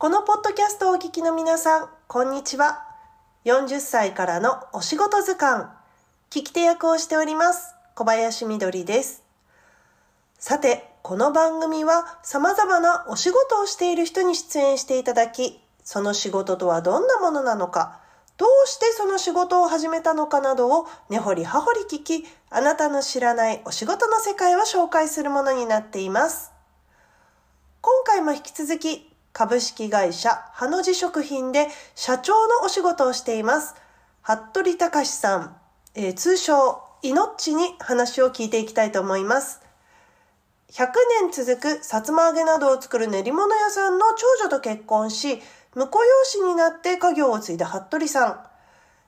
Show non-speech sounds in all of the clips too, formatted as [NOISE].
このポッドキャストをお聞きの皆さん、こんにちは。40歳からのお仕事図鑑、聞き手役をしております、小林みどりです。さて、この番組は様々なお仕事をしている人に出演していただき、その仕事とはどんなものなのか、どうしてその仕事を始めたのかなどを根掘り葉掘り聞き、あなたの知らないお仕事の世界を紹介するものになっています。今回も引き続き株式会社ハの字食品で社長のお仕事をしています。服部隆さん、えー通称イノッチに話を聞いていきたいと思います。100年続くさつま揚げなどを作る練り物屋さんの長女と結婚し婿養子になって家業を継いだ服部さん。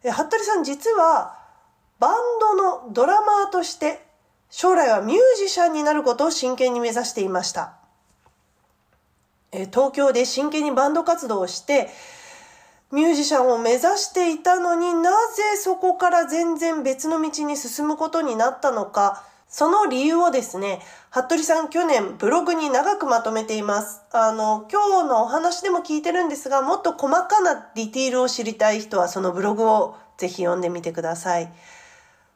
えー服部さん実はバンドのドラマーとして将来はミュージシャンになることを真剣に目指していました。え東京で真剣にバンド活動をして、ミュージシャンを目指していたのになぜそこから全然別の道に進むことになったのか、その理由をですね、服部さん去年ブログに長くまとめています。あの、今日のお話でも聞いてるんですが、もっと細かなディティールを知りたい人はそのブログをぜひ読んでみてください。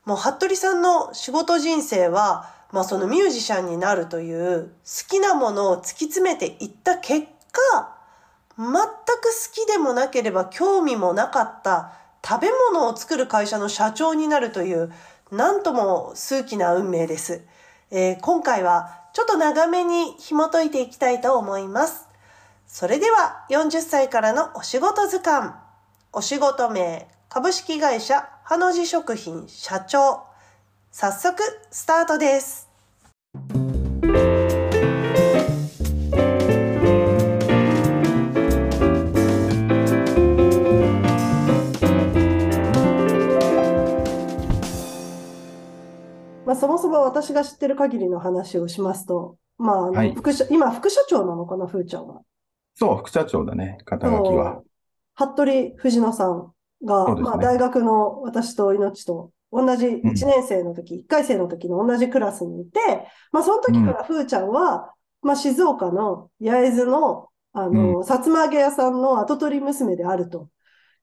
もう服部さんの仕事人生は、まあそのミュージシャンになるという好きなものを突き詰めていった結果、全く好きでもなければ興味もなかった食べ物を作る会社の社長になるという、なんとも数奇な運命です。えー今回はちょっと長めに紐解いていきたいと思います。それでは40歳からのお仕事図鑑。お仕事名、株式会社、ハの字食品社長。早速、スタートです。まあ、そもそも私が知ってる限りの話をしますと、まあ、あのはい副社、今、副社長なのかな、ふーちゃんは？そう、副社長だね、肩書きは。服部藤野さんが、そうですねまあ、大学の私と命と同じうん。1年生の時、1回生の時の同じクラスにいて、まあ、その時からふーちゃんは、まあ、静岡の焼津の、あの、さつま揚げ屋さんの跡取り娘であると。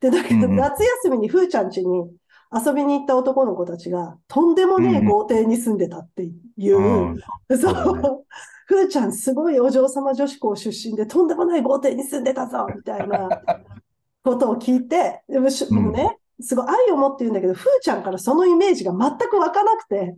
で、だけど、夏休みにふーちゃん家に遊びに行った男の子たちが、とんでもねえ豪邸に住んでたっていう、うんそそう。ふーちゃん、すごいお嬢様女子校出身で、とんでもない豪邸に住んでたぞみたいなことを聞いて、でもしうん。もうね、すごい愛を持って言うんだけど、ふーちゃんからそのイメージが全く湧かなくて、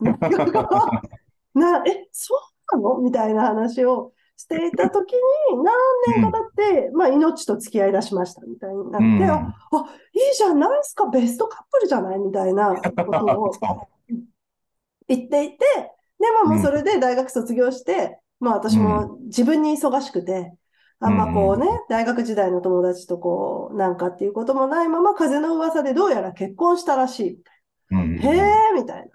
[LAUGHS] な、え、そうなの？みたいな話をしていたときに、何年か経って、まあ、命と付き合い出しましたみたいになって、うん。あ、あ、いいじゃん、ナイスか、ベストカップルじゃない？みたいなことを [LAUGHS] そ言っていて、で、まあもうそれで大学卒業して、まあ私も自分に忙しくて、あんまこうね、大学時代の友達とこう、なんかっていうこともないまま、風の噂でどうやら結婚したらしい。うんい。へえ、みたいな。っ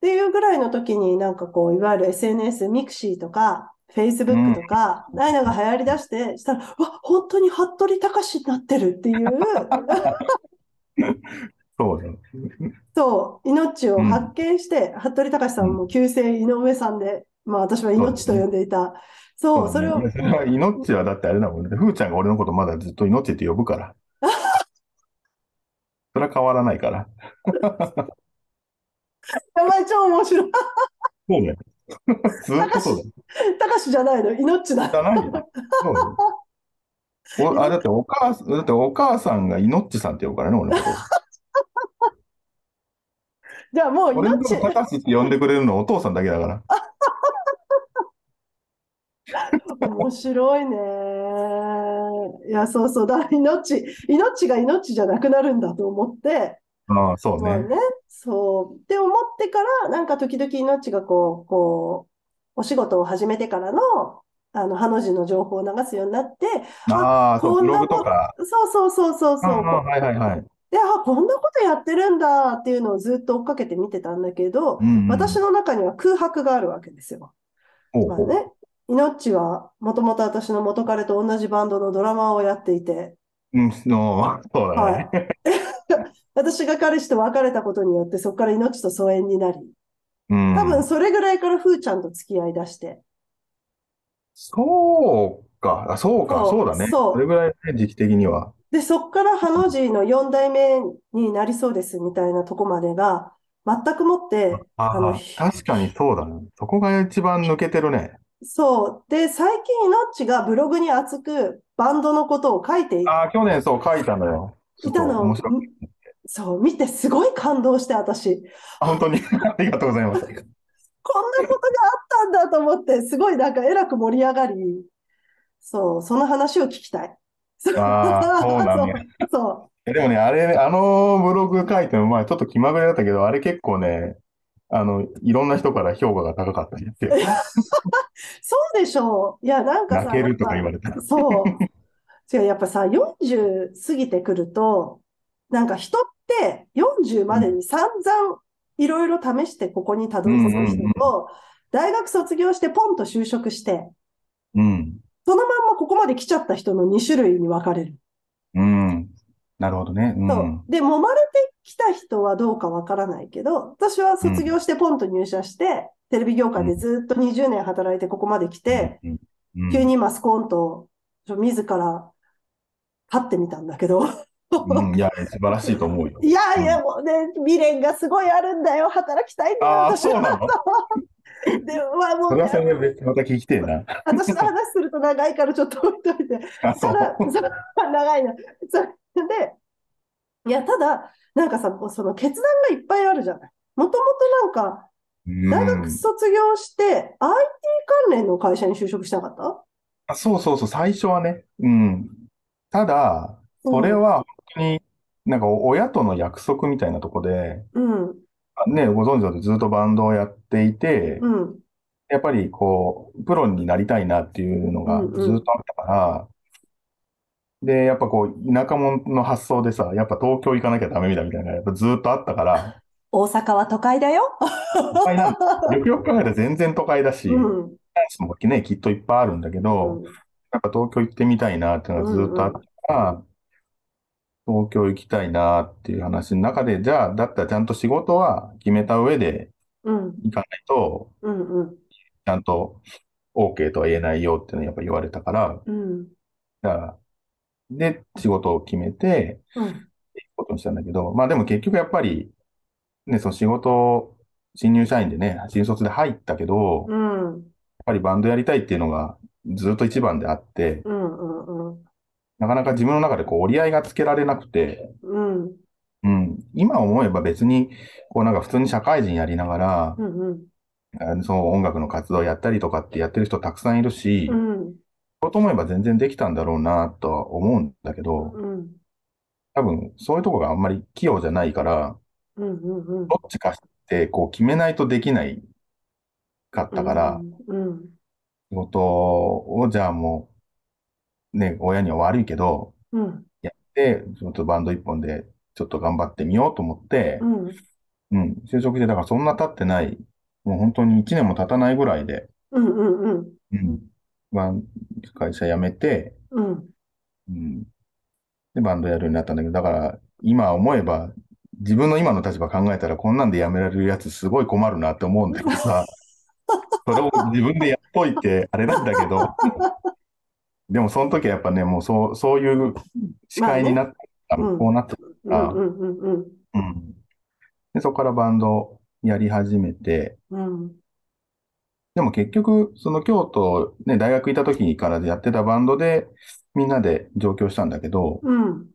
ていうぐらいの時になんかこう、いわゆる SNS、ミクシーとか、Facebook とか、ああいうのが流行り出して、したら、うわ、本当に服部隆になってるっていう、そう。そう、命を発見して、服部隆さんも旧姓井上さんで、まあ私は命と呼んでいた。そう、それを、ねそれは、[LAUGHS] 命はだってあれだもんね。ふーちゃんが俺のことまだずっと命って呼ぶから。[LAUGHS] それは変わらないから。[LAUGHS] やばい、超面白い。そうだよ。ずっとそうだよ。隆じゃないの、命だ。じゃないよ。そうだよ。お、あ、だってお母さん、だってお母さんがいのっちさんって呼ぶからね、俺のこと。じゃあもう俺のこと命、高橋って呼んでくれるのお父さんだけだから。面白いね。いや、そうそう、だ命、命が命じゃなくなるんだと思って、ああ、そうね。まあね、そう。って思ってから、なんか時々命がこう、こう、お仕事を始めてからの、あの、ハの字の情報を流すようになって、ああ、そう、ブロこんなこグとか。そうそうそうそうそう。はいはいはい。で、あ、こんなことやってるんだっていうのをずっと追っかけて見てたんだけど、うんうん私の中には空白があるわけですよ。ほうほう。まあね、イノッチはもともと私の元彼と同じバンドのドラマーをやっていて、うん、の、そうだね。[LAUGHS] 私が彼氏と別れたことによってそこから命と疎遠になり、うん。多分それぐらいからふーちゃんと付き合い出して、そうか。あ、そうか、そうだね。そうそれぐらいね、時期的には。で、そっからハの字の4代目になりそうですみたいなとこまでが、全くもって、ああのあ、確かにそうだね。そこが一番抜けてるね。そう。で、最近、イノッチがブログに熱くバンドのことを書いていああ、去年そう書いたのよ。いたのを。そう、見てすごい感動して、私。あ、本当に？[LAUGHS] ありがとうございます。こんなことがあったんだと思って、すごいなんかえらく盛り上がり、そう、その話を聞きたい。ああ、そうなんね。そえでもね、あれ、あのブログ書いても、まあちょっと気まぐれだったけど、あれ結構ね、あの、いろんな人から評価が高かったんですよ。う。[LAUGHS] そうでしょう。いや、なんかさ、泣けるとか言われた。ぱそう。違う、やっぱさ、40過ぎてくると、なんか人って40までに散々いろいろ試してここにたどり着く人と、大学卒業してポンと就職して、うん。そのまんまここまで来ちゃった人の2種類に分かれる。うん。なるほどね。う。そうんで、揉まれてきた人はどうかわからないけど、私は卒業してポンと入社して、テレビ業界でずっと20年働いてここまで来て、うんうん急にマスコンと自ら立ってみたんだけど、うん、いや、素晴らしいと思うよ。[LAUGHS] いやいや、もうね、未練がすごいあるんだよ。働きたいんだよ、あ。そうなの？で、まあもそうねそれで別にまた聞きてえな。私の話すると長いからちょっと置いといて。[LAUGHS] あ、そそうれ。それは長いな。それで、いや、ただ、なんかさ、その決断がいっぱいあるじゃない。もともとなんか、大うん。学卒業して、IT 関連の会社に就職したかった？あそうそうそう、最初はね。うん。ただ、それは本当に、なんか親との約束みたいなとこで、うん、ね、ご存知の通りずっとバンドをやっていて、うん、やっぱりこう、プロになりたいなっていうのがずっとあったから、で、やっぱこう、田舎者の発想でさ、やっぱ東京行かなきゃダメみたいなやっぱずっとあったから、大阪は都会だよ。都会なん [LAUGHS] よくよく考えたら全然都会だし、チャンうん、スもね、きっといっぱいあるんだけど、やっぱ東京行ってみたいなっていうのがずっとあったから、東京行きたいなっていう話の中で、じゃあ、だったらちゃんと仕事は決めた上でうん、行かないと、うん、うん、ちゃんと OK とは言えないよっていうのをやっぱ言われたから、うん、だから、で、仕事を決めて、うん、行くことにしたんだけど、まあでも結局やっぱり、ね、その仕事、新入社員でね、新卒で入ったけど、やっうん、ぱりバンドやりたいっていうのがずっと一番であって、うん、うん、うん、なかなか自分の中でこう折り合いがつけられなくて、うん、うん、今思えば別に、こうなんか普通に社会人やりながら、うん、あのその音楽の活動やったりとかってやってる人たくさんいるし、うやん、ろうと思えば全然できたんだろうなとは思うんだけど、うん、多分そういうとこがあんまり器用じゃないから、うん、うん、どっちかってこう決めないとできないかったから、うん、仕事をじゃあもう、ね、親には悪いけど、うん、で、ちょっとバンド一本でちょっと頑張ってみようと思ってう、ん、うん、就職して、だからそんな経ってない、もう本当に1年も経たないぐらいで、うん、うん、うん、まあ、会社辞めて、うん、うん、で、バンドやるようになったんだけど、だから今思えば、自分の今の立場考えたら、こんなんで辞められるやつすごい困るなって思うんだけどさ、[LAUGHS] それを自分でやっといて、あれなんだけど、[LAUGHS] でもその時はやっぱね、もうそう、そういう視界になってたまあね。うん。こうなってうん、うん、うん、うん。で、そこからバンドやり始めて、うん、でも結局、その京都、ね、大学いた時からやってたバンドで、みんなで上京したんだけど、うん、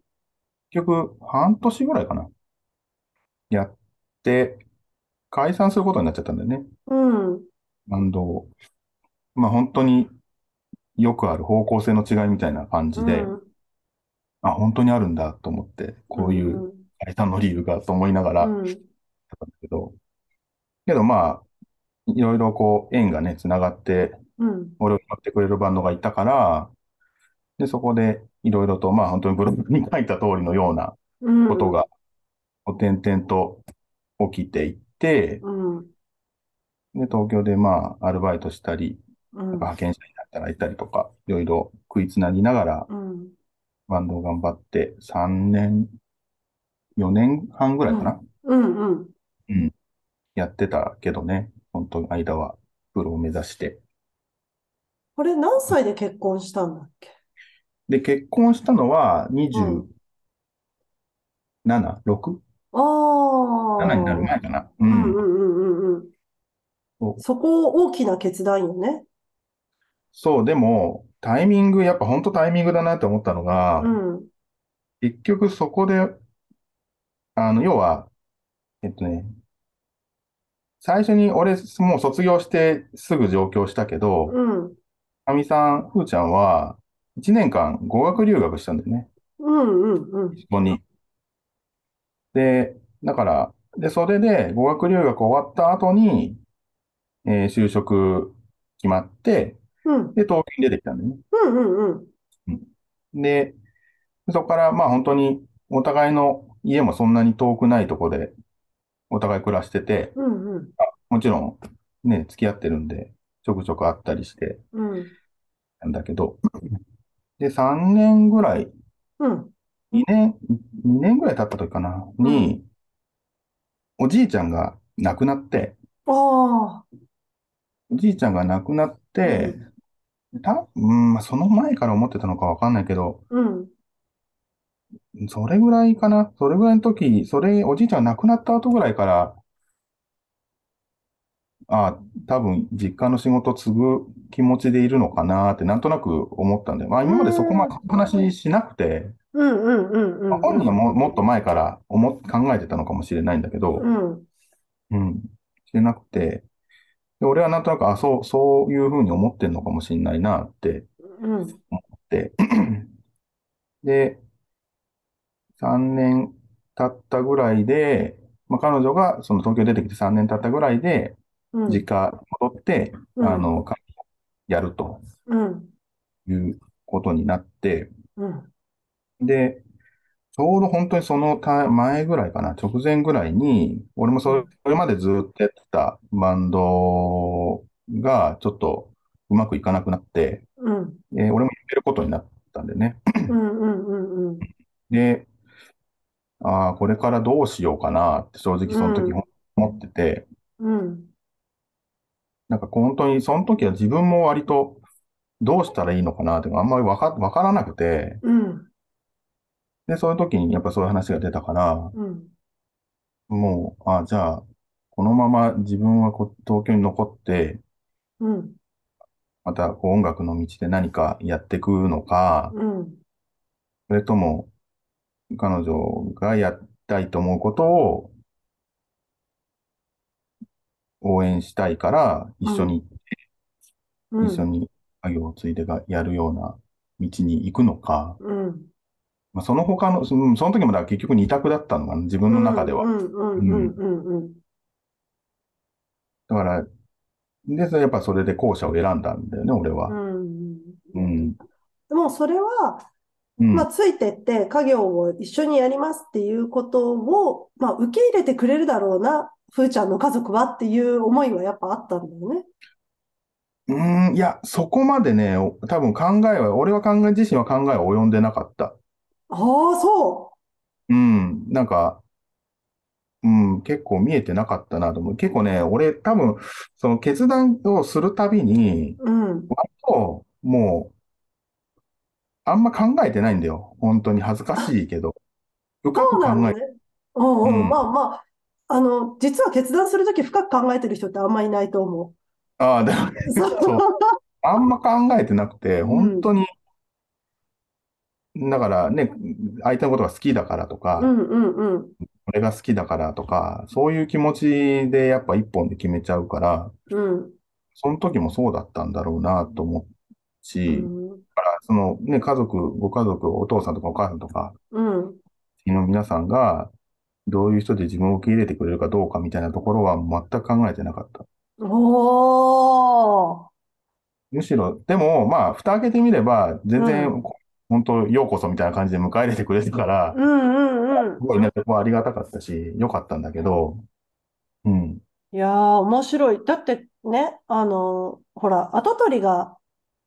結局、半年ぐらいかな。やって、解散することになっちゃったんだよね。うん、バンドを。まあ本当によくある方向性の違いみたいな感じで、あ、本当にあるんだと思って、こういう解散の理由がと思いながら、うん、だったんだけど、けどまあ、いろいろこう縁がね、つながって、うん、俺を使ってくれるバンドがいたから、で、そこでいろいろと、まあ本当にブログに書いた通りのようなうん、ことが、こう点々と起きていって、うん、で、東京でまあ、アルバイトしたり、うん、派遣者に働いたりとか、いろいろ食いつなぎながら、うん、バンドを頑張って、3年、4年半ぐらいかな、うん、うん、うん、やってたけどね、本当に間はプロを目指して。あれ、何歳で結婚したんだっけ？で、結婚したのはう27、ん。6?7 あになるあ。前かな。う。うんうんんうんうんうん。そこ大きな決断よね。そう、でも、タイミング、やっぱ本当タイミングだなって思ったのうが、ん。結局そこで、あの、要は、えっとね、最初に俺もう卒業してすぐ上京したけど、うん。かみさん、ふーちゃんは1年間語学留学したんだよね。うんうんうん。そこに。で、だから、で、それで語学留学終わった後に、えー就職決まって、うんで、東京に出てきたんだよね。うんうんうん。うんで、そこから、まあ本当にお互いの家もそんなに遠くないとこでお互い暮らしてて、うんうん。もちろんね、付き合ってるんで、ちょくちょく会ったりしてうん。なんだけど、で、3年ぐらい、うん。2年、2年ぐらい経った時かな、に、おじいちゃんが亡くなって。おじいちゃんが亡くなって、た、うん、まあその前から思ってたのかわかんないけど、うん。それぐらいかな。それぐらいの時、それ、おじいちゃんが亡くなった後ぐらいから、ああ、多分実家の仕事継ぐ気持ちでいるのかなってなんとなく思ったんだよ。まあ今までそこまで話しなくて、うんうんうんうんまあ本人はも、もっと前から思っ、考えてたのかもしれないんだけど、うん。うん、してなくて、で俺はなんとなく、あ、そう、そういうふうに思ってんのかもしれないなってうん。って、[CLEARS THROAT] で、3年経ったぐらいで、まあ、彼女がその東京出てきて3年経ったぐらいで、うん。実家戻って、うんあの、かやるとうん。いうことになって、うん。で、ちょうど本当にそのた前ぐらいかな、直前ぐらいに、俺もそれ、までずっとやってたバンドがちょっとうまくいかなくなって、うん。えー俺も辞めることになったんでね。うんうんうんうん。で、ああ、これからどうしようかなって正直その時うん思ってて、うん。なんか本当にその時は自分も割とどうしたらいいのかなってあんまりわか、わからなくて、うん。で、そういう時にやっぱそういう話が出たから、うん。もう、あじゃあ、このまま自分はこ東京に残って、うん。またこう音楽の道で何かやっていくのか、うん。それとも彼女がやりたいと思うことを応援したいから、一緒に、うん。一緒に作業を継いでがやるような道に行くのか、うん。まあ、その他の、その時もだ結局二択だったのかな、自分の中では。だから、で、やっぱそれで後者を選んだんだよね、俺は。うん。うん。でもそれは、うん。まあ、ついてって家業を一緒にやりますっていうことを、まあ、受け入れてくれるだろうな、ふーちゃんの家族はっていう思いはやっぱあったんだよね。うーん、いや、そこまでね、お多分考えは、俺は考え自身は考えは及んでなかった。ああ、そうん、なんか、うん、結構見えてなかったなと思う。結構ね、俺多分、その決断をするたびに、う。うん。割と、もう、あんま考えてないんだよ。本当に恥ずかしいけど。深く考えなのね。うんうん。うんまあまあ、あの、実は決断するとき深く考えてる人ってあんまりいないと思ああ、でもね、う。そう。あんま考えてなくて、本当に、だからね、相手のことが好きだからとか、うんうんうん。俺が好きだからとか、そういう気持ちでやっぱ一本で決めちゃうから、うん。その時もそうだったんだろうなと思ううし、ん。そのね、家族、ご家族、お父さんとかお母さんとか、うん。の皆さんが、どういう人で自分を受け入れてくれるかどうかみたいなところは全く考えてなかった。おー。むしろ、でも、まあ、蓋開けてみれば、全う然、本当、ようこそみたいな感じで迎え入れてくれてたから、うんうんうんす。ごいね、そこはありがたかったし、良かったんだけど、うん、いやー、面白い。だってね、あの、ほら、跡取りが、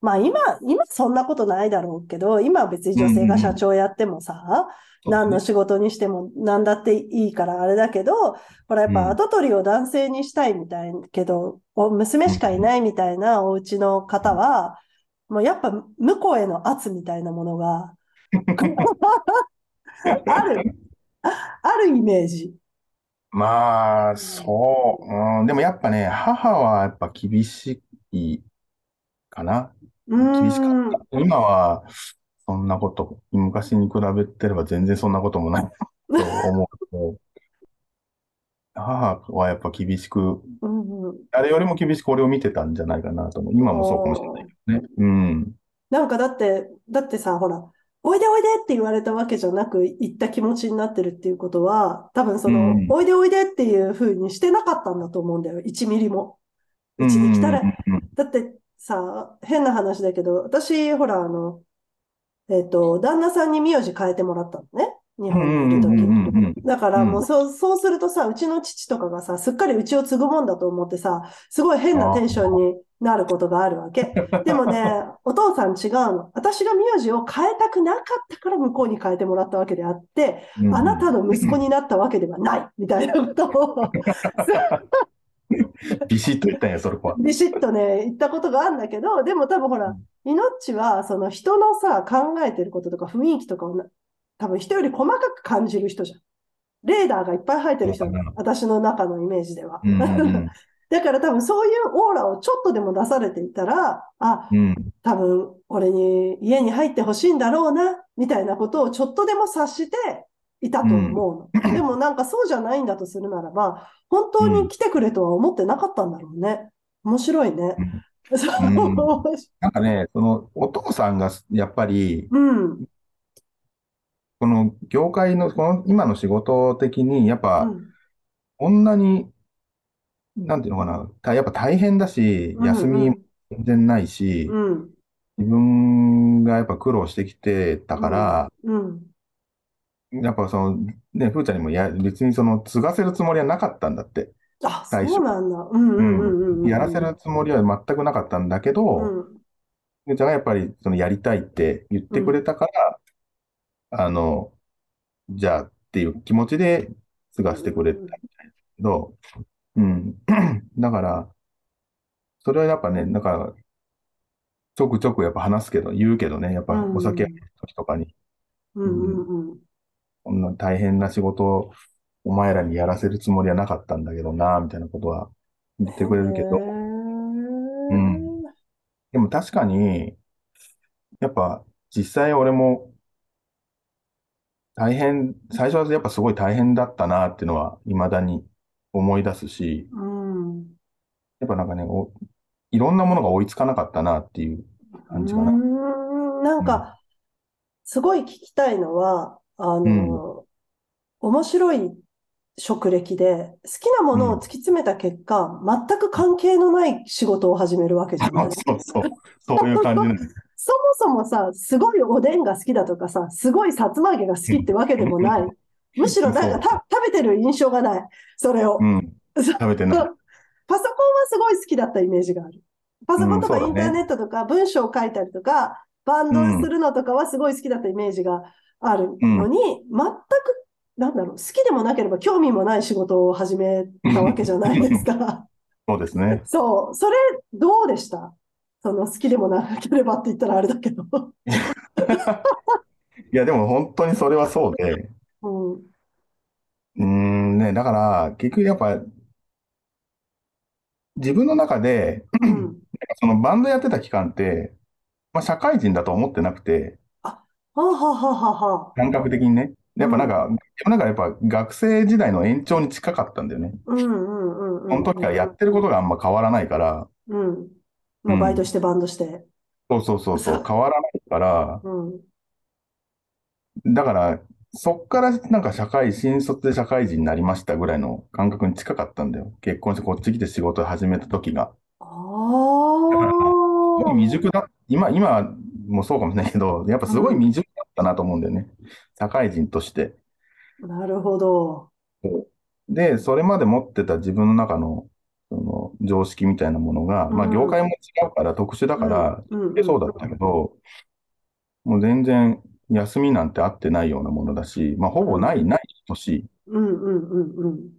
まあ今、今そんなことないだろうけど、今は別に女性が社長やってもさ、何の仕事にしても何だっていいからあれだけど、ほら、やっぱうん。跡取りを男性にしたいみたいけど、お娘しかいないみたいなお家の方は、もうやっぱ向こうへの圧みたいなものがある、あるイメージ。まあ、そう、うん、でもやっぱね、母はやっぱ厳しいかな。う厳しか。った。今は、そんなこと、昔に比べてれば全然そんなこともない [LAUGHS] と思うけど、母はやっぱ厳しく、うんうん誰よりも厳しく俺を見てたんじゃないかなと思う。今もそうかもしれないけどね。うん。なんかだって、だってさ、ほら、おいでおいでって言われたわけじゃなく、行った気持ちになってるっていうことは、多分その、うんおいでおいでっていう風にしてなかったんだと思うんだよ。1ミリも。うちに来たら、だってさ、変な話だけど、私、ほら、あの、えっと、旦那さんに名字変えてもらったのね。日うん本にいる時。だからもううそう、そうするとさ、うちの父とかがさ、すっかりうちを継ぐもんだと思ってさ、すごい変なテンションになることがあるわけ。でもね、[LAUGHS] お父さん違うの。私が名字を変えたくなかったから向こうに変えてもらったわけであって、うん。あなたの息子になったわけではない、みたいなことを [LAUGHS] [LAUGHS] [LAUGHS] ビシッと言ったんや、それは。ビシッとね、言ったことがあるんだけど、でも多分ほら、イノッチは、その人のさ、考えてることとか雰囲気とかをな、多分人より細かく感じる人じゃん。レーダーがいっぱい生えてる人私の中のイメージでは。うんうん [LAUGHS] だから多分そういうオーラをちょっとでも出されていたら、あ、うん。多分俺に家に入ってほしいんだろうな、みたいなことをちょっとでも察していたと思うの。でもなんかそうじゃないんだとするならば、本当に来てくれとは思ってなかったんだろうね。面白いね。[LAUGHS] そううんなんかね、そのお父さんがやっぱり、うん。この業界の、この今の仕事的に、やっうぱ、ん。こんなに、なんていうのかな、たやっぱ大変だし、うん休みも全然ないし、うん。自分がやっぱ苦労してきてたから、うん。やっぱその、ね、ふーちゃんにもや、別にその、継がせるつもりはなかったんだって。あ、最初そうなんだ。うんうんうんうんうん。やらせるつもりは全くなかったんだけど、うん。ふーちゃんがやっぱりそのやりたいって言ってくれたから、あの、じゃあっていう気持ちで継がせてくれたみたいだけど、うん。[CLEARS THROAT] だから、それはやっぱね、なんか、ちょくちょくやっぱ話すけど、言うけどね、やっぱお酒時とかに、うんうんうん。こんな大変な仕事をお前らにやらせるつもりはなかったんだけどな、みたいなことは言ってくれるけど、うん。でも確かに、やっぱ実際俺も大変、最初はやっぱすごい大変だったなっていうのは未だに思い出すし、うん。やっぱなんかね、おいろんなものが追いつかなかったなっていう感じかな。うーん。なんか、すごい聞きたいのは、あの、面白い職歴で、好きなものを突き詰めた結果、全く関係のない仕事を始めるわけじゃない。そうそう、そういう感じなんです。そもそもさ、すごいおでんが好きだとかさ、すごいさつま揚げが好きってわけでもない。むしろなんかた食べてる印象がない。それをう。ん、食べてない。パソコンはすごい好きだったイメージがある。パソコンとかインターネットとか文章を書いたりとか、バンドするのとかはすごい好きだったイメージがあるのに、全く、なんだろう、好きでもなければ興味もない仕事を始めたわけじゃないですか。[LAUGHS] そうですね。[LAUGHS] そう、それどうでした？その好きでもなければって言ったらあれだけど。[LAUGHS] いや、でも本当にそれはそうで、うん、んね、だから結局やっぱ自分の中で、うん。[CLEARS THROAT] そのバンドやってた期間って、まあ、社会人だと思ってなくて、はあ、はあはあは感覚的にね。やっぱなんか、なんかやっぱ学生時代の延長に近かったんだよね。うんうんうんうん。その時からやってることがあんま変わらないから、うん。もうバイトしてバンドして。そうそうそうそう、[LAUGHS] 変わらないから、うん。だから、そっからなんか社会、新卒で社会人になりましたぐらいの感覚に近かったんだよ。結婚してこっち来て仕事を始めた時が。ああ。[LAUGHS] 未熟だ、今、今もそうかもしれないけど、やっぱすごい未熟だったなと思うんだよね。社会人として。なるほど。で、それまで持ってた自分の中の、その常識みたいなものが、まあうん業界も違うから特殊だから、そうだったけど、もう全然休みなんてあってないようなものだし、まあほぼない、ない年、うんうんうんうん。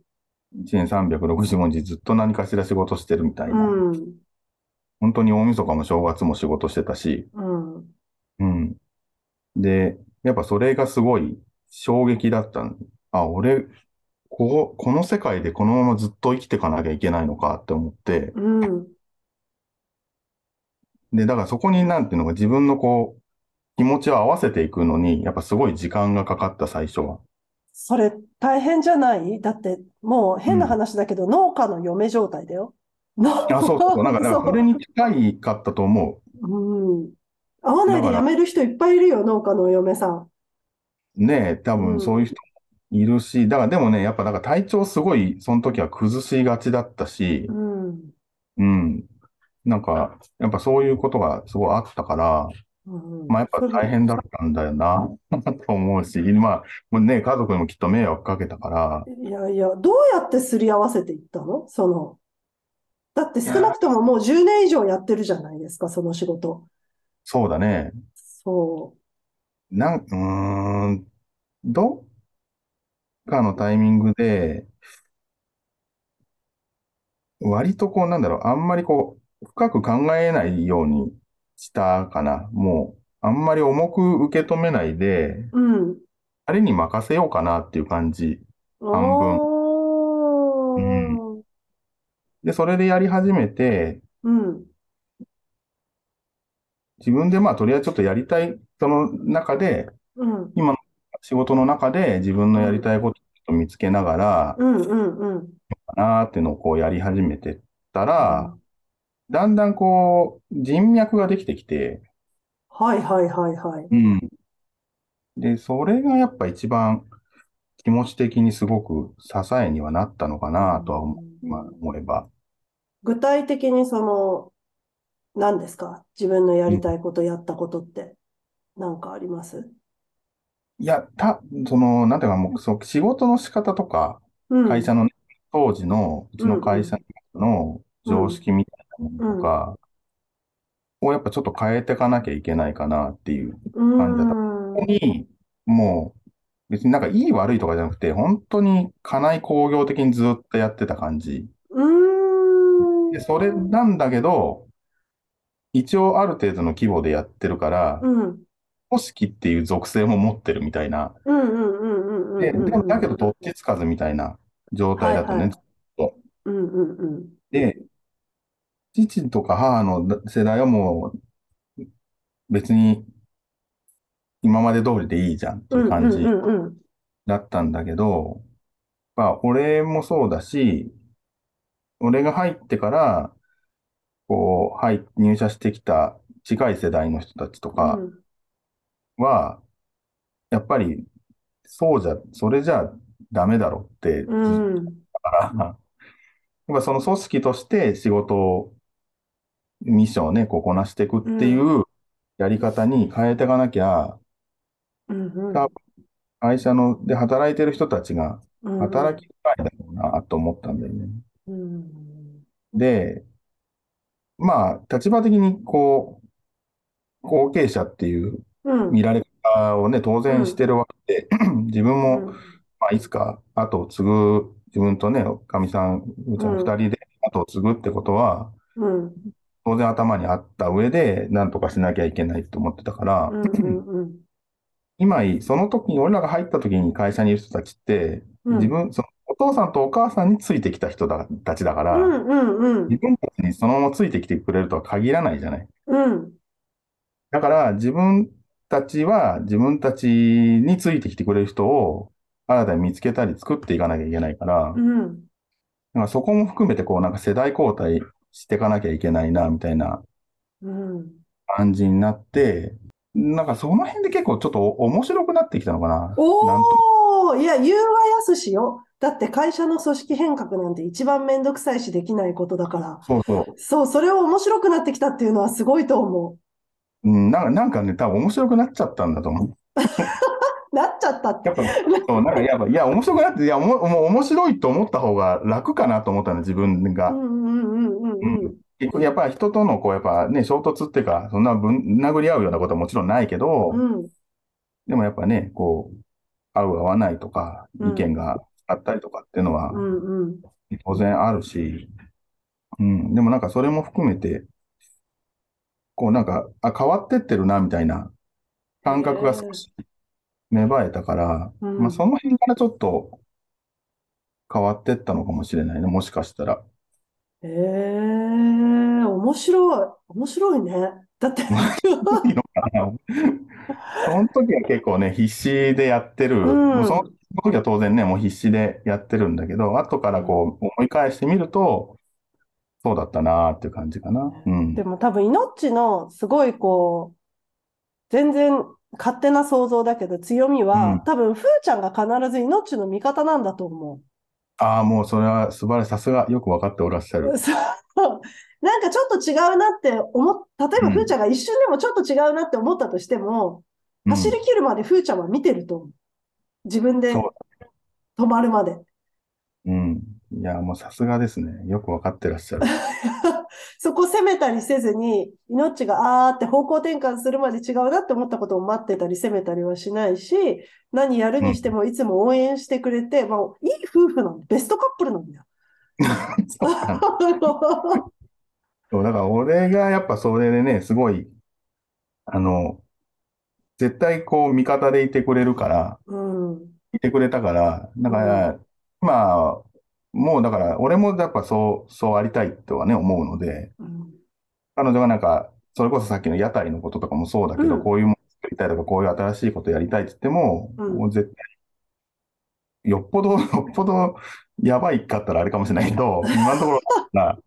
1年365日ずっと何かしら仕事してるみたいな。うん。本当に大晦日も正月も仕事してたし、うん。うん。で、やっぱそれがすごい衝撃だったの。あ、俺、ここ、この世界でこのままずっと生きていかなきゃいけないのかって思って、うん。で、だからそこになんていうのが自分のこう、気持ちを合わせていくのに、やっぱすごい時間がかかった最初は。それ大変じゃない？だって、もう変な話だけど、農家の嫁状態だよ。あ、そうそうそう。なんか、だからそれに近いかったと思うん。会わないで辞める人いっぱいいるよ、農家のお嫁さん。う。ねえ、多うん分そういう人もいるし、だからでもね、やっぱだから体調すごい、その時は崩しがちだったしう、ん。うん。なんか、やっぱそういうことがすごいあったから、うんまあやっぱ大変だったんだよな、[LAUGHS] と思うし、まあ、もうね、家族にもきっと迷惑かけたから、いやいや、どうやってすり合わせていったの？その、だって少なくとももう10年以上やってるじゃないですか、その仕事。そうだね。そなん、うーん、どっかのタイミングで、割とこう、なんだろう、あんまりこう、深く考えないようにしたかな。もう、あんまり重く受け止めないで、う。うん。あれに任せようかなっていう感じ。分おー。で、それでやり始めて、うん。自分でまあ、とりあえずちょっとやりたい、その中で、うん。仕事の中で自分のやりたいことを見つけながら、うん。うん。うん。かなーっていうのをこうやり始めてったら、だんだんこう、人脈ができてきて、はいはいはいはい。うん。で、それがやっぱ一番気持ち的にすごく支えにはなったのかなとは思えば。具体的にその、何ですか？自分のやりたいこと、やったことって、何かあります？いや、た、その、なんていうかもう、そう、仕事の仕方とか、うん。会社のね、当時の、うちの会社の常識みたいなものとか、をやっぱちょっと変えていかなきゃいけないかなっていう感じだった。うん。ここに、もう、別になんかいい悪いとかじゃなくて、本当に家内工業的にずっとやってた感じ。うん。で、それなんだけど、一応ある程度の規模でやってるから、うん。組織っていう属性も持ってるみたいな。で、だけどどっちつかずみたいな状態だとねはいはい。うんうんうん。で、父とか母の世代はもう、別に今まで通りでいいじゃんっていう感じ。だったんだけど、まあ、俺もそうだし、俺が入ってから、こう、はい、入社してきた近い世代の人たちとかは、やっぱり、そうじゃ、それじゃダメだろって、うん。うん。から、[LAUGHS] やっぱその組織として仕事を、ミッションをね、こうこなしていくっていうやり方に変えていかなきゃ、うんうん多会社ので働いてる人たちがうん働きづらいだろうなと思ったんだよね。うん。で、まあ、立場的にこう、後継者っていううん。見られ方をね、当然してるわけで、[CLEARS THROAT] 自分も、うん。まあ、いつか後を継ぐ、自分とね、かみさん、うちの二人で後を継ぐってことは、うん。当然頭にあった上で、なんとかしなきゃいけないと思ってたから今、その時に、俺らが入った時に会社にいる人たちって、うん。自分、そのお父さんとお母さんについてきた人だたちだから、うんうんうん自分たちにそのままついてきてくれるとは限らないじゃない。うんだから、自分たちは自分たちについてきてくれる人を新たに見つけたり作っていかなきゃいけないから、うんだからそこも含めてこうなんか世代交代していかなきゃいけないな、みたいなうん感じになって、なんかその辺で結構ちょっと面白くなってきたのかな。おーいや、言うはやすしよ。だって会社の組織変革なんて一番めんどくさいしできないことだから。そうそう。そう、それを面白くなってきたっていうのはすごいと思うん、なんか、なんかね、多分面白くなっちゃったんだと思う。う。[LAUGHS] なっちゃったって。やっぱ、そう、なんかやっぱ、いや、面白くなって、いや、もう、もう面白いと思った方が楽かなと思ったの、自分が。うんうんうんうんうん結構やっぱ人とのこう、やっぱね、衝突っていうか、そんなぶん殴り合うようなことはもちろんないけど、うんでもやっぱね、こう、合う合わないとか、うん意見があったりとかっていうのは当然あるし、うん、でもなんかそれも含めて、こうなんか、あ、変わってってるな、みたいな感覚が少し芽生えたから、うんまあその辺からちょっと変わってったのかもしれないね、もしかしたら。ええ面白い。面白いね。だって、[LAUGHS] その時は結構ね、必死でやってる。うんもうそのその時は当然ね、もう必死でやってるんだけど、後からこう思い返してみると、そうだったなーっていう感じかな。うん。でも多分、イノッチのすごいこう、全然勝手な想像だけど強みは、うん多分、ふーちゃんが必ずイノッチの味方なんだと思ああ、もうそれは素晴らしい。さすがよくわかっておらっしゃる。う。[LAUGHS] そう。なんかちょっと違うなって思っ、例えばうんふーちゃんが一瞬でもちょっと違うなって思ったとしても、うん走り切るまでふーちゃんは見てると思う。自分でそ止まるまで。うん。いや、もうさすがですね。よくわかってらっしゃる。[LAUGHS] そこ攻めたりせずに、命があーって方向転換するまで違うなって思ったことを待ってたり攻めたりはしないし、何やるにしてもいつも応援してくれて、まあ、いい夫婦なんだ。ベストカップルなんだよ。[LAUGHS] そうかそう、だから俺がやっぱそれでね、すごい、あの、絶対こう味方でいてくれるから、うん。いてくれたから、だから、まあ、もうだから、俺もやっぱそう、そうありたいとはね、思うので、うん。彼女がなんか、それこそさっきの屋台のこととかもそうだけど、うん。こういうもの作りたいとか、こういう新しいことやりたいって言っても、うん。もう絶対、よっぽど、[LAUGHS] よっぽどやばいかったらあれかもしれないけど、[LAUGHS] 今のところ、な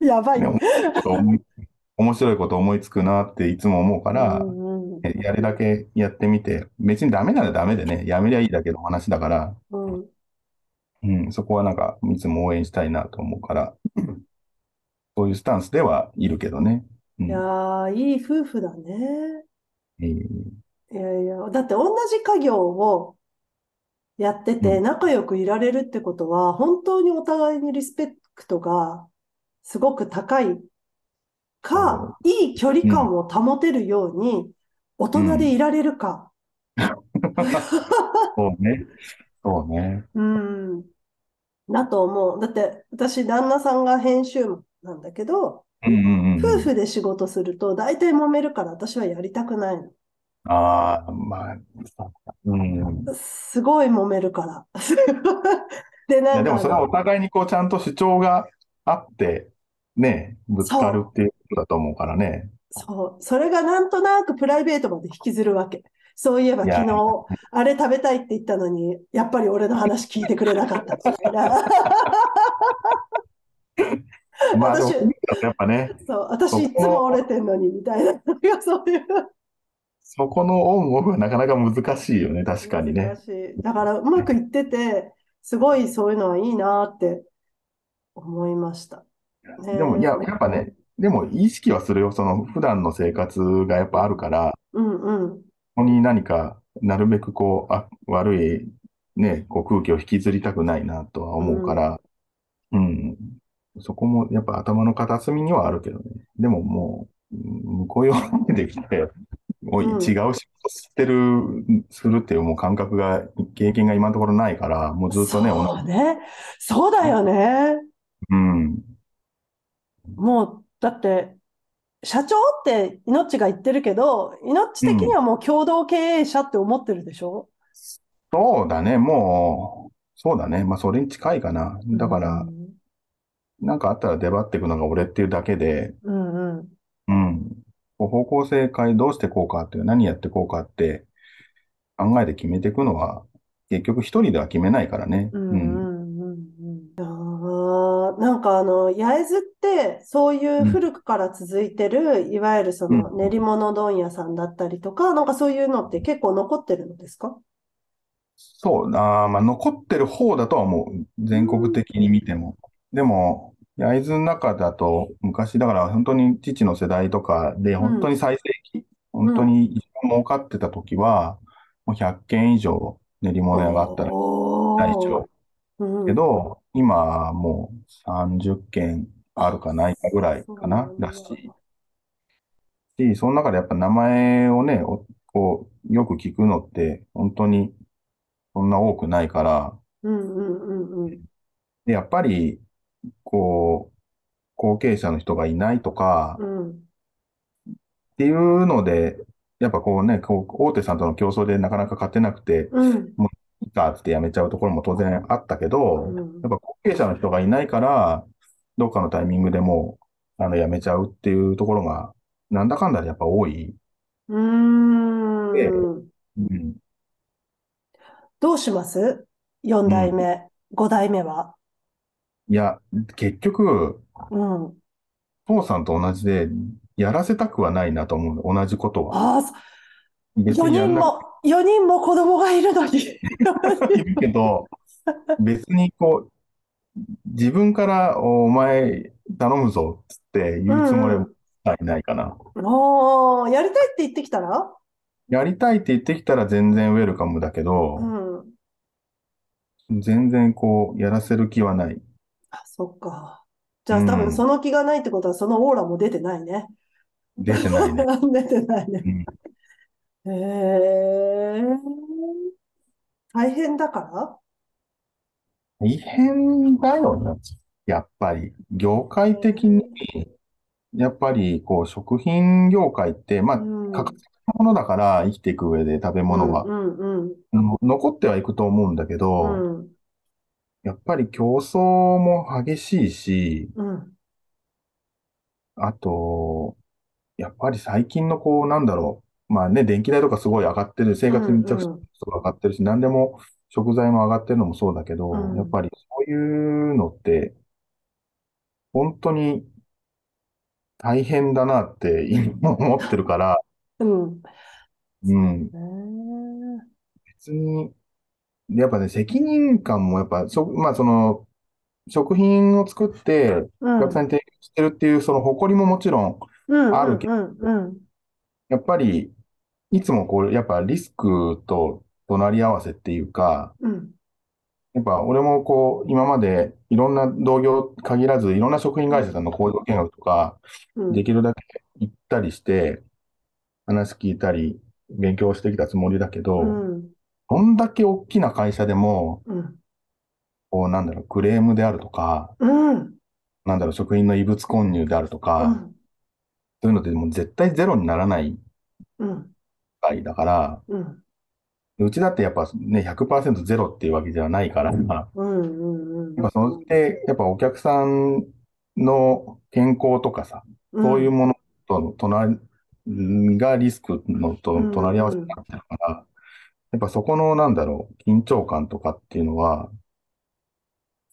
やばい。ね面白いこと思いつくなっていつも思うから、うんやるだけやってみて、別にダメならダメでね、やめりゃいいだけの話だから、うん。うん、そこはなんか、いつも応援したいなと思うから、そういうスタンスではいるけどね。うん。いやー、いい夫婦だね。えーいやいや、だって同じ家業をやっててうん。仲良くいられるってことは、本当にお互いにリスペクトがすごく高いか、いい距離感を保てるように大人でいられるか。そうね。そうね。うん。だと思う。だって私、旦那さんが編集なんだけど、うんうんうん。夫婦で仕事すると大体揉めるから私はやりたくないの。ああ、まあ、そうん。すごい揉めるから。[LAUGHS] で、なんかでもそれはお互いにこう、ちゃんと主張があって、ね、ぶつかるっていうことだと思うからね。そう、それがなんとなくプライベートまで引きずるわけ。そういえば昨日、あれ食べたいって言ったのに、やっぱり俺の話聞いてくれなかったみたいな。[LAUGHS] まあ、私、やっぱね、そう、私いつも折れてんのにみたいな。そういう。そこのオンオフはなかなか難しいよね、確かにね。だからうまくいってて、すごいそういうのはいいなって思いました。ねでも、いや、やっぱね、でも意識はするよ。その普段の生活がやっぱあるから、うんうん。ここに何か、なるべくこう、あ、悪い、ね、こう空気を引きずりたくないなとは思うから、うん。そこもやっぱ頭の片隅にはあるけどね。でももう、うん向こう側にできて、もう違うんう仕事してる、するっていうもう感覚が、経験が今のところないから、もうずっとね、同そうね。そうだよね。うん。もう、だって、社長って命が言ってるけど、命的にはもう共同経営者って思ってるでしょ？そうだね、もう、そうだね。まあ、それに近いかな。だから、なんかあったら出張っていくのが俺っていうだけで、うんうん。うん。方向性変えどうしてこうかっていう、何やってこうかって考えて決めていくのは、結局一人では決めないからね。うんうんうんうん。なんかあの、焼津って、そういう古くから続いてる、いわゆるそのうん練り物問屋さんだったりとか、なんかそういうのって結構残ってるのですか？そう、あーまあ、残ってる方だとは思う。全国的に見ても。でも、焼津の中だと、昔だから本当に父の世代とかで、本当に最盛期、本当に一番儲かってた時は、もう100軒以上練り物屋があったらお大丈うん夫。けど、今はもう30軒あるかないかぐらいかな、だし、し、その中でやっぱ名前をね、おこう、よく聞くのって、本当にそんな多くないから、うんうんうんうん。で、やっぱり、こう、後継者の人がいないとか、うんっていうので、やっぱこうね、こう大手さんとの競争でなかなか勝てなくて、うん。もういいかって辞めちゃうところも当然あったけど、うんやっぱ後継者の人がいないから、どっかのタイミングでもう、あの、辞めちゃうっていうところが、なんだかんだでやっぱ多い。うーん。うん。どうします ?4 代目、5代目は？いや、結局、うん。父さんと同じで、やらせたくはないなと思うの。同じことは。ああ、そ別4にやんなく人も、4人も子供がいるのに。ているけど、別にこう、自分からお前頼むぞって言うつもりはいないかな。おー、やりたいって言ってきたら？やりたいって言ってきたら全然ウェルカムだけうど、ん。全然こう、やらせる気はない。あ、そっか。じゃあうん多分その気がないってことはそのオーラも出てないね。出てないね。[LAUGHS] 出てないね。うんへえ。大変だから？大変だよね。やっぱり。業界的に、やっぱりこう、食品業界って、まあ、うん欠かせないものだから生きていく上で食べ物は、うんうんの残ってはいくと思うんだけうど、ん。やっぱり競争も激しいし、うん。うん。あと、やっぱり最近のこう、なんだろう。まあね、電気代とかすごい上がってる。生活にめちゃくちゃうんうん上がってるし、何でも食材も上がってるのもそうだけど、うんやっぱりそういうのって、本当に大変だなって今思ってるから、[LAUGHS] うん。うん、ね別に、やっぱね、責任感もやっぱ、そ、まあその、食品を作って、うん。お客さんに提供してるっていう、その誇りももちろん、うん。あるけうん。うん。やっぱり、いつもこう、やっぱリスクと隣り合わせっていうか、うん。やっぱ俺もこう、今までいろんな同業限らず、いろんな食品会社さんの工場見学とか、うん。できるだけ行ったりして、話聞いたり、勉強してきたつもりだけど、うん。どんだけ大きな会社でも、うん。こう、なんだろう、クレームであるとか、うん。なんだろう、食品の異物混入であるとうか、ん。そういうのでもう絶対ゼロにならないだから、うん。うちだってやっぱね、100%ゼロっていうわけではないから、うん。うん。やっぱそのって、やっぱお客さんの健康とかさ、そういうものとの隣がリスクのとうん隣り合わせになってるから、やっぱそこのなんだろう、緊張感とかっていうのは、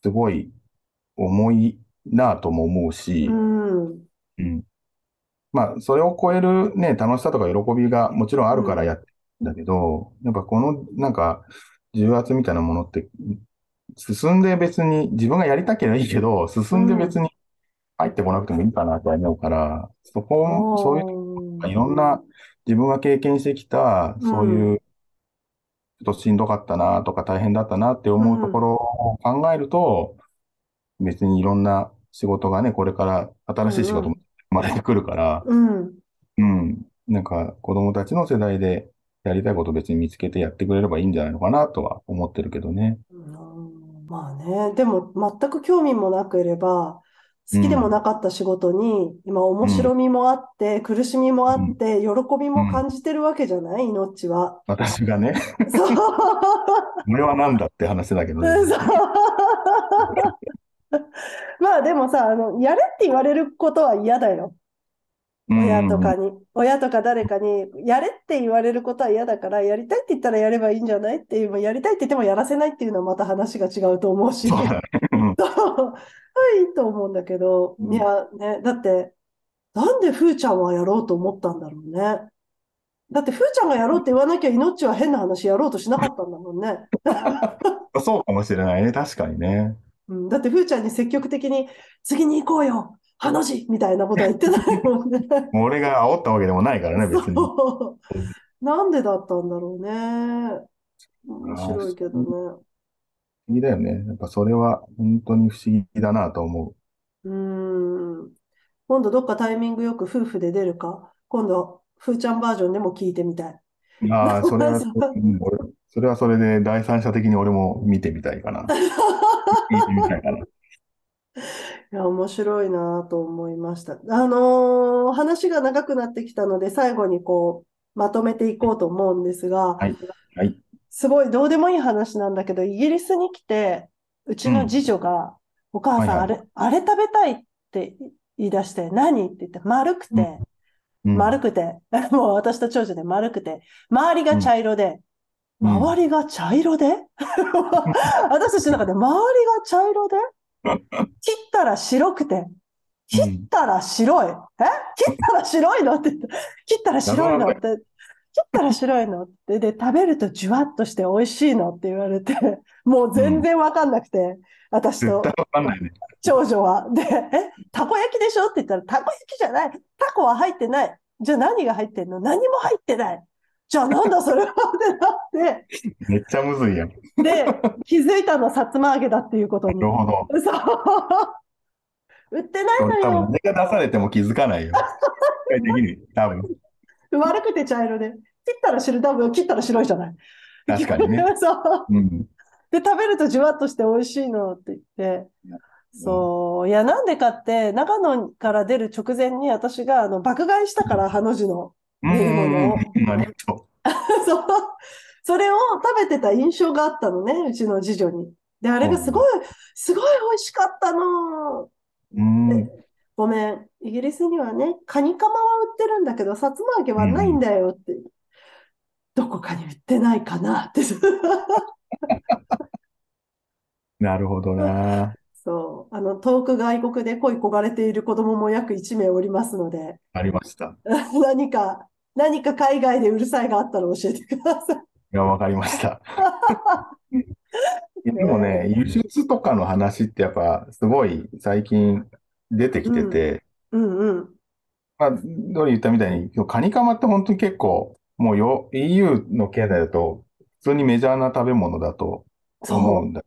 すごい重いなぁとも思うしう、ん。うん。まあ、それを超えるね、楽しさとか喜びがもちろんあるからやってるんだけど、やっぱこのなんか重圧みたいなものって、進んで別に自分がやりたければいいけど、進んで別に入ってこなくてもいいかなとは思うから、そこも、そういういろんな自分が経験してきた、そういう、ちょっとしんどかったなとか大変だったなって思うところを考えると、別にいろんな仕事がね、これから新しい仕事も生まれてくるから、うん。うん。なんか子供たちの世代でやりたいこと別に見つけてやってくれればいいんじゃないのかなとは思ってるけどね。うんまあね、でも全く興味もなければ、好きでもなかった仕事に、今面白みもあって、苦しみもあって、喜びも感じてるわけじゃない、命は。私がね、そう。俺はなんだって話だけどね。[LAUGHS] まあでもさ、あの、やれって言われることは嫌だよ。親とかに。親とか誰かに、やれって言われることは嫌だから、やりたいって言ったらやればいいんじゃないっていう、やりたいって言ってもやらせないっていうのはまた話が違うと思うし。[LAUGHS] はいいと思うんだけど、うんいやね、だって、なんでふーちゃんはやろうと思ったんだろうね。だってふーちゃんがやろうって言わなきゃ、いのっちは変な話やろうとしなかったんだもんね。[LAUGHS] そうかもしれないね。確かにね。うん、だってふーちゃんに積極的に、次に行こうよ、ハの字みたいなことは言ってないもんね。[LAUGHS] もう俺が煽ったわけでもないからね、別に。なんでだったんだろうね。面白いけどね。不思議だよね。やっぱそれは本当に不思議だなと思うーん。今度どっかタイミングよく夫婦で出るか、今度、ふーちゃんバージョンでも聞いてみたい。う。ああ、それは、それはそれで第三者的に俺も見てみたいかな。[LAUGHS] 聞いてみたいかな。いや、面白いなと思いました。あのー話が長くなってきたので、最後にこう、まとめていこうと思うんですが、はい。はい。すごいどうでもいい話なんだけど、イギリスに来て、うちの次女が、お母さん、はいはいあれ、あれ食べたいって言い出して、何って言って、丸くて、うん丸くて、[LAUGHS] もう私と長女で丸くて、周りが茶色で、うん周りが茶色で？[LAUGHS] 私たちの中で周りが茶色で？[LAUGHS] 切ったら白くて、切ったら白い。え？切ったら白いの？って言って、切ったら白いの？って、切ったら白いの？って、で、食べるとジュワッとして美味しいの？って言われて、もう全然わかんなくて、私と。絶対わかんないね。長女は。で、え、たこ焼きでしょ？って言ったら、たこ焼きじゃない。タコは入ってない。じゃあ何が入ってんの？何も入ってない。じゃあなんだそれはってなって、めっちゃむずいやん。で、気づいたのさつま揚げだっていうことに。なるほど。そう。売ってないの多分、よ。あれが出されても気づかないよ。機械的に、多分。悪くて茶色で。切ったら白い、多分切ったら白いじゃない。確かにね。[LAUGHS] そう。うん。で、食べるとじゅわっとして美味しいのって言って。そう。いや、なんでかって、長野から出る直前に私があの爆買いしたから、ハの字の。うん見るものをうん。ありがとそう。それを食べてた印象があったのね、うちの次女に。で、あれがすごい、すごい美味しかったの。う。うん。ごめん。イギリスにはね、カニカマは売ってるんだけど、さつま揚げはないんだよって。どこかに売ってないかなって。[LAUGHS] なるほどな。そう。あの、遠く外国で恋焦がれている子供も約1名おりますので、ありました。[LAUGHS] 何か、何か海外でうるさいがあったら教えてください。いや、わかりました。[LAUGHS] でもね、輸出とかの話ってやっぱすごい最近出てきてて、うんうん。まあ、ドリ言ったみたいに、カニカマって本当に結構、もうよ、EU の経済だと、普通にメジャーな食べ物だと思うんだ。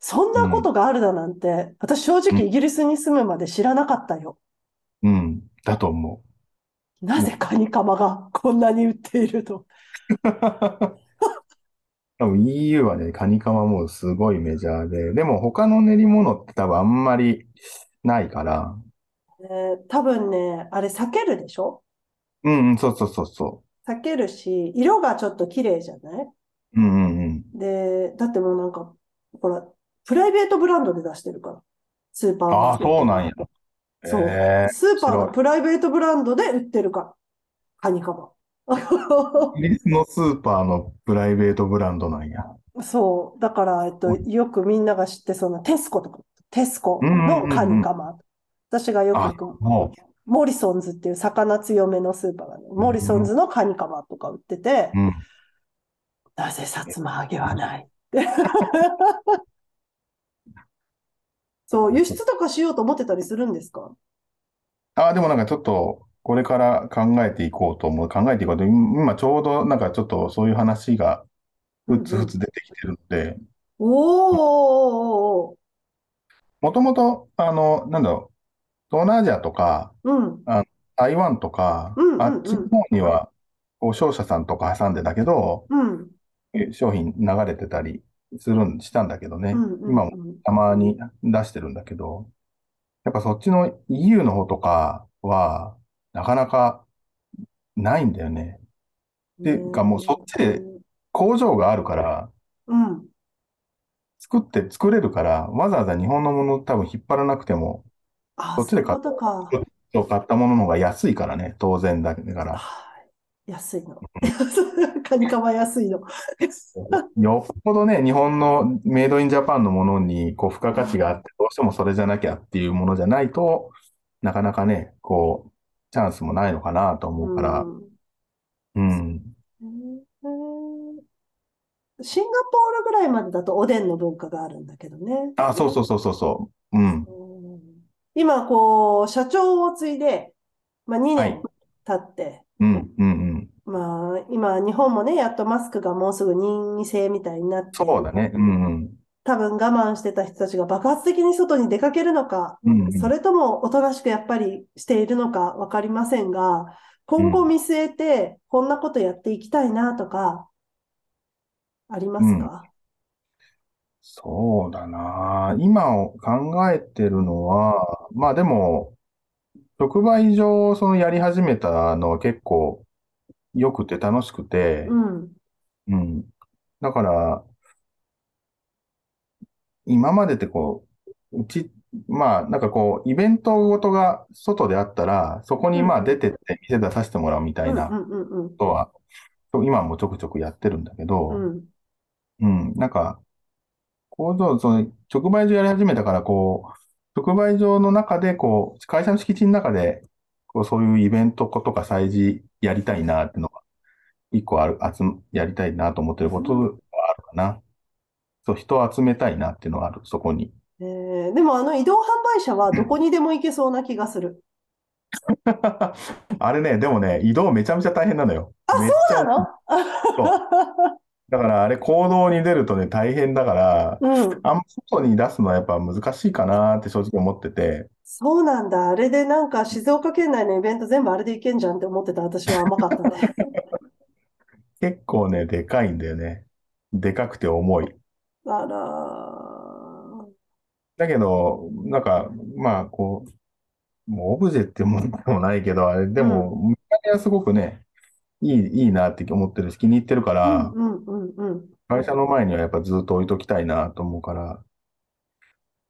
そんなことがあるだなんて、私正直うんイギリスに住むまで知らなかったよ。うん、だと思なぜカニカマがこんなに売っていると。う。多分 EU はね、カニカマもうすごいメジャーで、でも他の練り物って多分あんまりないから、えー多分ね、あれ避けるでしょ？うん、うん、そうそうそうそ。避けるし、色がちょっと綺麗じゃない？ううん、うん、うん。で、だってもうなんか、ほら、プライベートブランドで出してるから。スーパーああ、そうなんや。そうええスーパーの面プライベートブランドで売ってるから。カニカマ。[LAUGHS] リスのスーパーのプライベートブランドなんや。そう。だから、えっと、よくみんなが知ってそうなテスコとか、テスコうんうんうんうんのカニカマ。私がよくあ行く、もモリソンズっていう魚強めのスーパーがね、モリソンズのカニカマとか売ってて、う、うん。なぜさつま揚げはないって。[LAUGHS] そう、輸出とかしようと思ってたりするんですか？ああ、でもなんかちょっと、これから考えていこうと思う。考えていこうと、今ちょうどなんかちょっとそういう話が、ふつふつ出てきてるので、おー、もともと、あの、なんだろう、東南アジアとか、うん、台湾とかうんうんうん、あっちの方には、こう商社さんとか挟んでたけど、うん、え商品流れてたりするん、したんだけどね。うん、うん、今もうんたまに出してるんだけど、やっぱそっちの EU の方とかは、なかなかないんだよね。っていうかもうそっちで工場があるから、うん、作って作れるから、わざわざ日本のもの多分引っ張らなくても、あ、そっちで買ったものの方が安いからね、当然だから。はい安いの。[LAUGHS] カニカマ安いの。よっぽどね、日本のメイドインジャパンのものにこう付加価値があって、どうしてもそれじゃなきゃっていうものじゃないと、なかなかね、こう、チャンスもないのかなと思うから、うんうん。シンガポールぐらいまでだとおでんの文化があるんだけどね。あ、そうそうそうそうそう。うん。うん今、こう、社長を継いで、まあ、2はい年経って、うん、うん、うん。まあ、今、日本もね、やっとマスクがもうすぐ任意制みたいになって、そうだね。うん、うん。多分我慢してた人たちが爆発的に外に出かけるのか、うんうんそれともおとなしくやっぱりしているのかわかりませんが、今後見据えてこんなことやっていきたいなとか、ありますか？そうだな。今を考えてるのは、まあでも、直売所をそのやり始めたのは結構良くて楽しくて、うん。うん。だから、今までってこう、うち、まあなんかこう、イベントごとが外であったら、そこにまあ出てって店出させてもらうみたいな。ことは、今もちょくちょくやってるんだけど、うん。うん、なんか、工場、その、直売所やり始めたから、こう、直売所の中で、こう、会社の敷地の中で、こう、そういうイベントとか催事やりたいなっていうのが、一個ある、集め、やりたいなと思ってることはあるかな。そう、人を集めたいなっていうのがある、そこに。えーでもあの移動販売車はどこにでも行けそうな気がする。[LAUGHS] あれね、でもね、移動めちゃめちゃ大変なのよ。めっちゃ、そうなの？だからあれ行動に出るとね、大変だから、うん。あんま外に出すのはやっぱ難しいかなって正直思ってて、そうなんだ。あれでなんか静岡県内のイベント全部あれで行けんじゃんって思ってた私は甘かったね。[LAUGHS] 結構ね、でかいんだよね。でかくて重い。あらだけど、なんか、まあ、こう、もうオブジェってものでもないけど、あれ、でも、見た目はすごくね、いい、いいなって思ってるし、気に入ってるかー。ら、うんうんうんうん。会社の前にはやっぱずっと置いときたいなと思うから、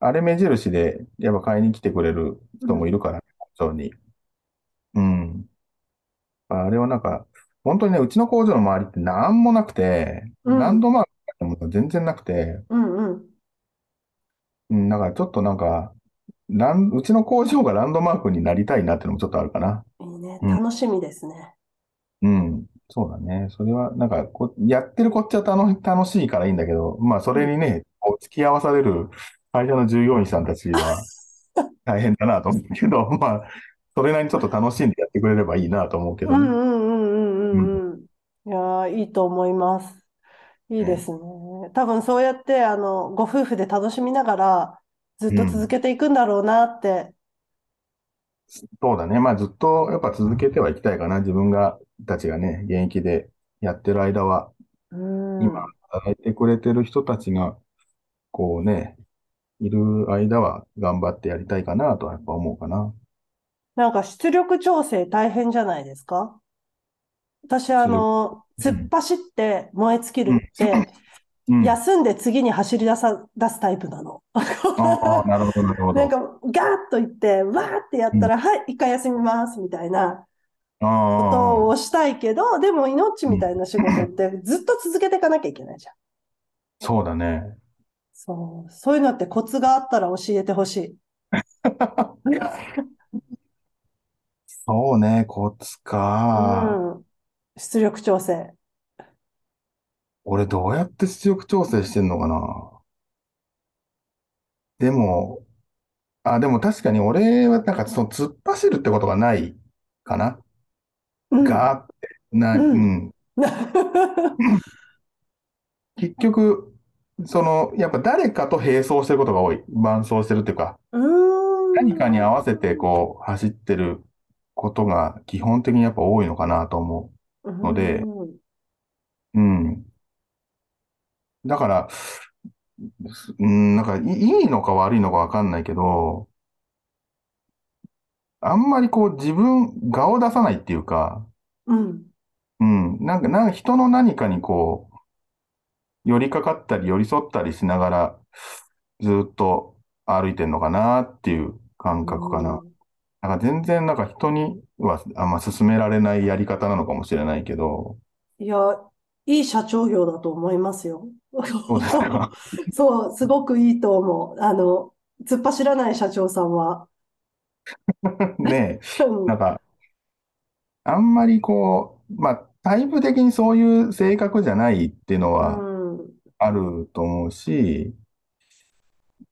あれ目印で、やっぱ買いに来てくれる人もいるから、工場に。うん。あれはなんか、本当にね、うちの工場の周りってなんもなくて、うんランドマークっても全然なくて、うんうん。うん、だからちょっとなんか、ラン、うちの工場がランドマークになりたいなっていうのもちょっとあるかな。いいね。うん楽しみですね。うん。そうだね。それは、なんかこ、やってるこっちは楽、楽しいからいいんだけど、まあ、それにね、こう付き合わされる会社の従業員さんたちは [LAUGHS] 大変だなと思うけど、[LAUGHS] まあ、それなりにちょっと楽しんでやってくれればいいなと思うけどね。うんうんうんうんうんうん。いやー、いいと思います。いいですね。多分そうやって、あの、ご夫婦で楽しみながら、ずっと続けていくんだろうなって。そうだね。まあ、ずっとやっぱ続けてはいきたいかな。自分が、たちがね、現役でやってる間は、うん。今、働いてくれてる人たちが、こうね、いる間は頑張ってやりたいかなとはやっぱ思うかな。なんか出力調整大変じゃないですか？私、あの、突っ走って燃え尽きるって、うん。休んで次に走り出さ、出すタイプなの。ああ、なるほど、なるほど。なんか、ガーッと言って、わーってやったら、はい、一回休みます、みたいなことあをしたいけど、でも命みたいな仕事って [LAUGHS] ずっと続けていかなきゃいけないじゃん。あ、そうだね。そう、そういうのってコツがあったら教えてほしい。そうね、コツか。うん。出力調整。俺どうやって出力調整してんのかな。でも、あ、でも確かに俺はなんかその突っ走るってことがないかな。うん。ガーって、な、うんうん。[LAUGHS] 結局、その、やっぱ誰かと並走してることが多い。伴走してるっていうか、う。何かに合わせてこう走ってることが基本的にやっぱ多いのかなと思のでうん。だから、うん、なんかいいのか悪いのかわかんないけど、あんまりこう自分、顔出さないっていうか、うん。うん、なんか、なんか人の何かにこう、寄りかかったり寄り添ったりしながら、ずっと歩いてんのかなっていう感覚かな。なんか全然なんか人にはあんま勧められないやり方なのかもしれないけど、いや、いい社長業だと思いますよ。そうですか。そう、すごくいいと思う。あの、突っ走らない社長さんは。[LAUGHS] ねえ、うんなんか、あんまりこう、まあ、タイプ的にそういう性格じゃないっていうのはうん。あると思うし、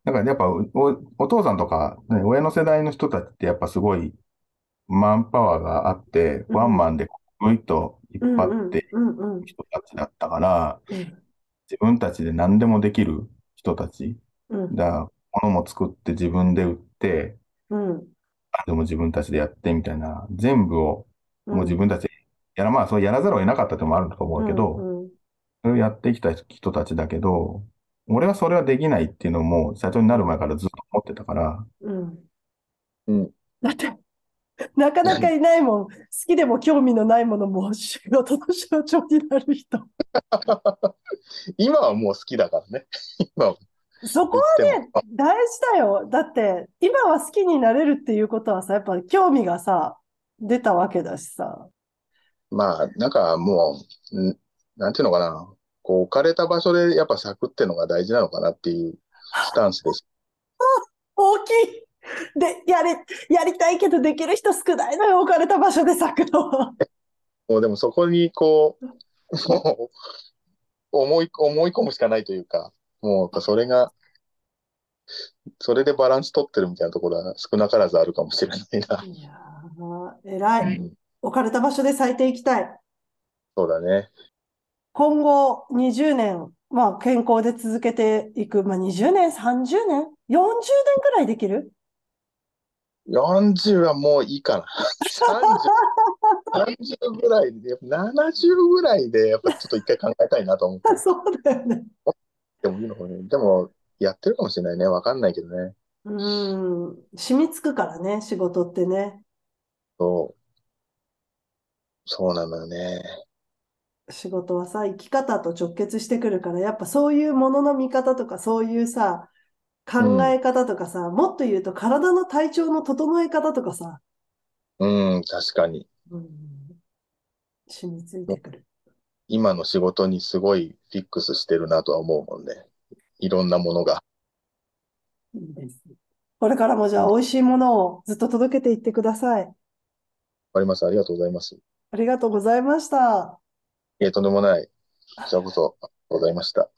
だからやっぱお、お父さんとか、ね、親の世代の人たちってやっぱすごいマンパワーがあって、うん。ワンマンでぐいっと引っ張ってうんうん人たちだったから、うん。自分たちで何でもできる人たち。うん。だから物も作って自分で売って、うん。でも自分たちでやってみたいな、全部をうんもう自分たちでやら、まあそうやらざるを得なかったってのもあると思うけど、うんそれをやってきた人たちだけど、俺はそれはできないっていうのも社長になる前からずっと思ってたから、うん。うん。だって、なかなかいないもん。好きでも興味のないものも仕事の象徴になる人。[LAUGHS] 今はもう好きだからね。今はそこはね。大事だよ。だって、今は好きになれるっていうことはさ、やっぱ興味がさ、出たわけだしさ。まあ、なんかもう、んなんていうのかな。こう置かれた場所でやっぱ咲くっていうのが大事なのかなっていうスタンスです。大きいで、やり、やりたいけどできる人少ないのよ、置かれた場所で咲くのは。もうでもそこにこう、も [LAUGHS] う思い、思い込むしかないというか、もうやっぱそれが、それでバランス取ってるみたいなところは少なからずあるかもしれないな。いやー、偉い。うん置かれた場所で咲いていきたい。そうだね。今後20年、まあ健康で続けていく。まあ20年、30年 ?40 年くらいできる？40はもういいかな。30、30ぐらいで、70ぐらいで、やっぱちょっと一回考えたいなと思って。[LAUGHS] そうだよね。でもいいのかね。でも、やってるかもしれないね。わかんないけどね。うん。染みつくからね、仕事ってね。そう。そうなのよね。仕事はさ、生き方と直結してくるから、やっぱそういうものの見方とか、そういうさ、考え方とかさ、もっと言うと体の体調の整え方とかさ、うん、確かに。うん、染みついてくる。今の仕事にすごいフィックスしてるなとは思うもんね。いろんなものが。いいです。これからもじゃあ美味しいものをずっと届けていってください。わかります。ありがとうございます。ありがとうございました。いえ、とんでもない。こちらこそ、ありがとうございました。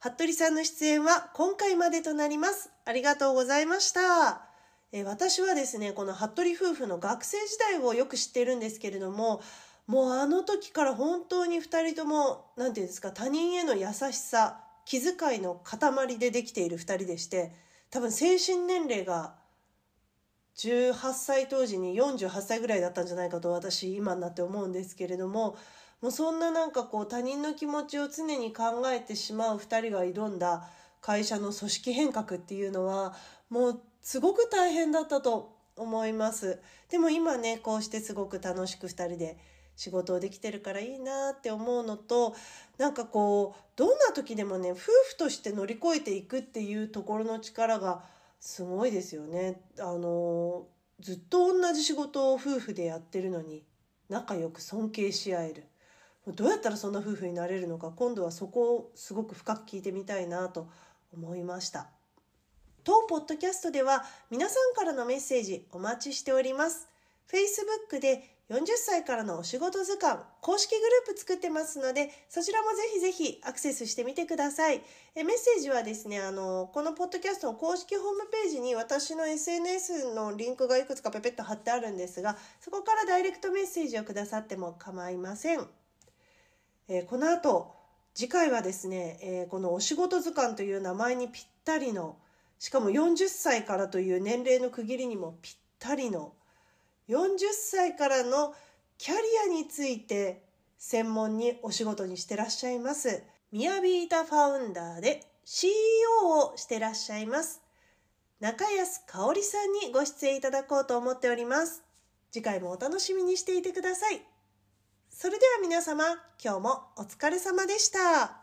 服部さんの出演は今回までとなります。ありがとうございました。え私はですね、この服部夫婦の学生時代をよく知っているんですけれども、もうあの時から本当に二人とも、なんていうんですか、他人への優しさ、気遣いの塊でできている二人でして、多分精神年齢が18歳当時に48歳ぐらいだったんじゃないかと私今になって思うんですけれどももうそんななんかこう他人の気持ちを常に考えてしまう2人が挑んだ会社の組織変革っていうのはもうすごく大変だったと思います。でも今ねこうしてすごく楽しく2人で仕事をできてるからいいなって思うのとなんかこうどんな時でもね夫婦として乗り越えていくっていうところの力がすごいですよね。あのずっと同じ仕事を夫婦でやってるのに仲良く尊敬し合える。どうやったらそんな夫婦になれるのか今度はそこをすごく深く聞いてみたいなと思いました。当ポッドキャストでは皆さんからのメッセージお待ちしております。Facebook で40歳からのお仕事図鑑公式グループ作ってますのでそちらもぜひぜひアクセスしてみてください。えメッセージはですねあのこのポッドキャストの公式ホームページに私の SNS のリンクがいくつかペペッと貼ってあるんですがそこからダイレクトメッセージをくださっても構いません。えこの後次回はですね、えこのお仕事図鑑という名前にぴったりのしかも40歳からという年齢の区切りにもぴったりの40歳からのキャリアについて専門にお仕事にしてらっしゃいます。ミヤビータファウンダーで CEO をしてらっしゃいます。中安香織さんにご出演いただこうと思っております。次回もお楽しみにしていてください。それでは皆様今日もお疲れ様でした。